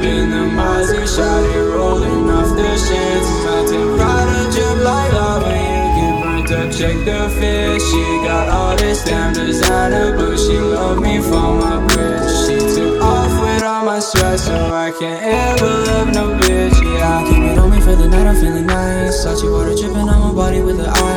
up in the Mozzie, shot it rolling off the shins. I take a and drip like lava, you get burnt up, check the fish. She got all this damn designer, but she loved me for my bitch. She took off with all my stress, so I can't ever love no bitch, yeah. Keep it on me for the night, I'm feeling nice. Sachi water dripping on my body with the eye.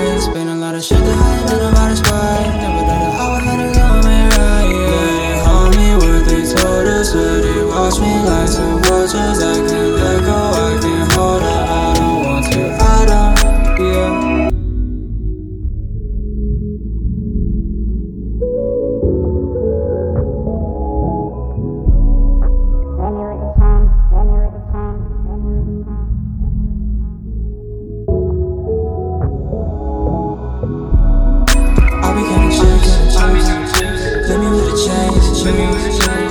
I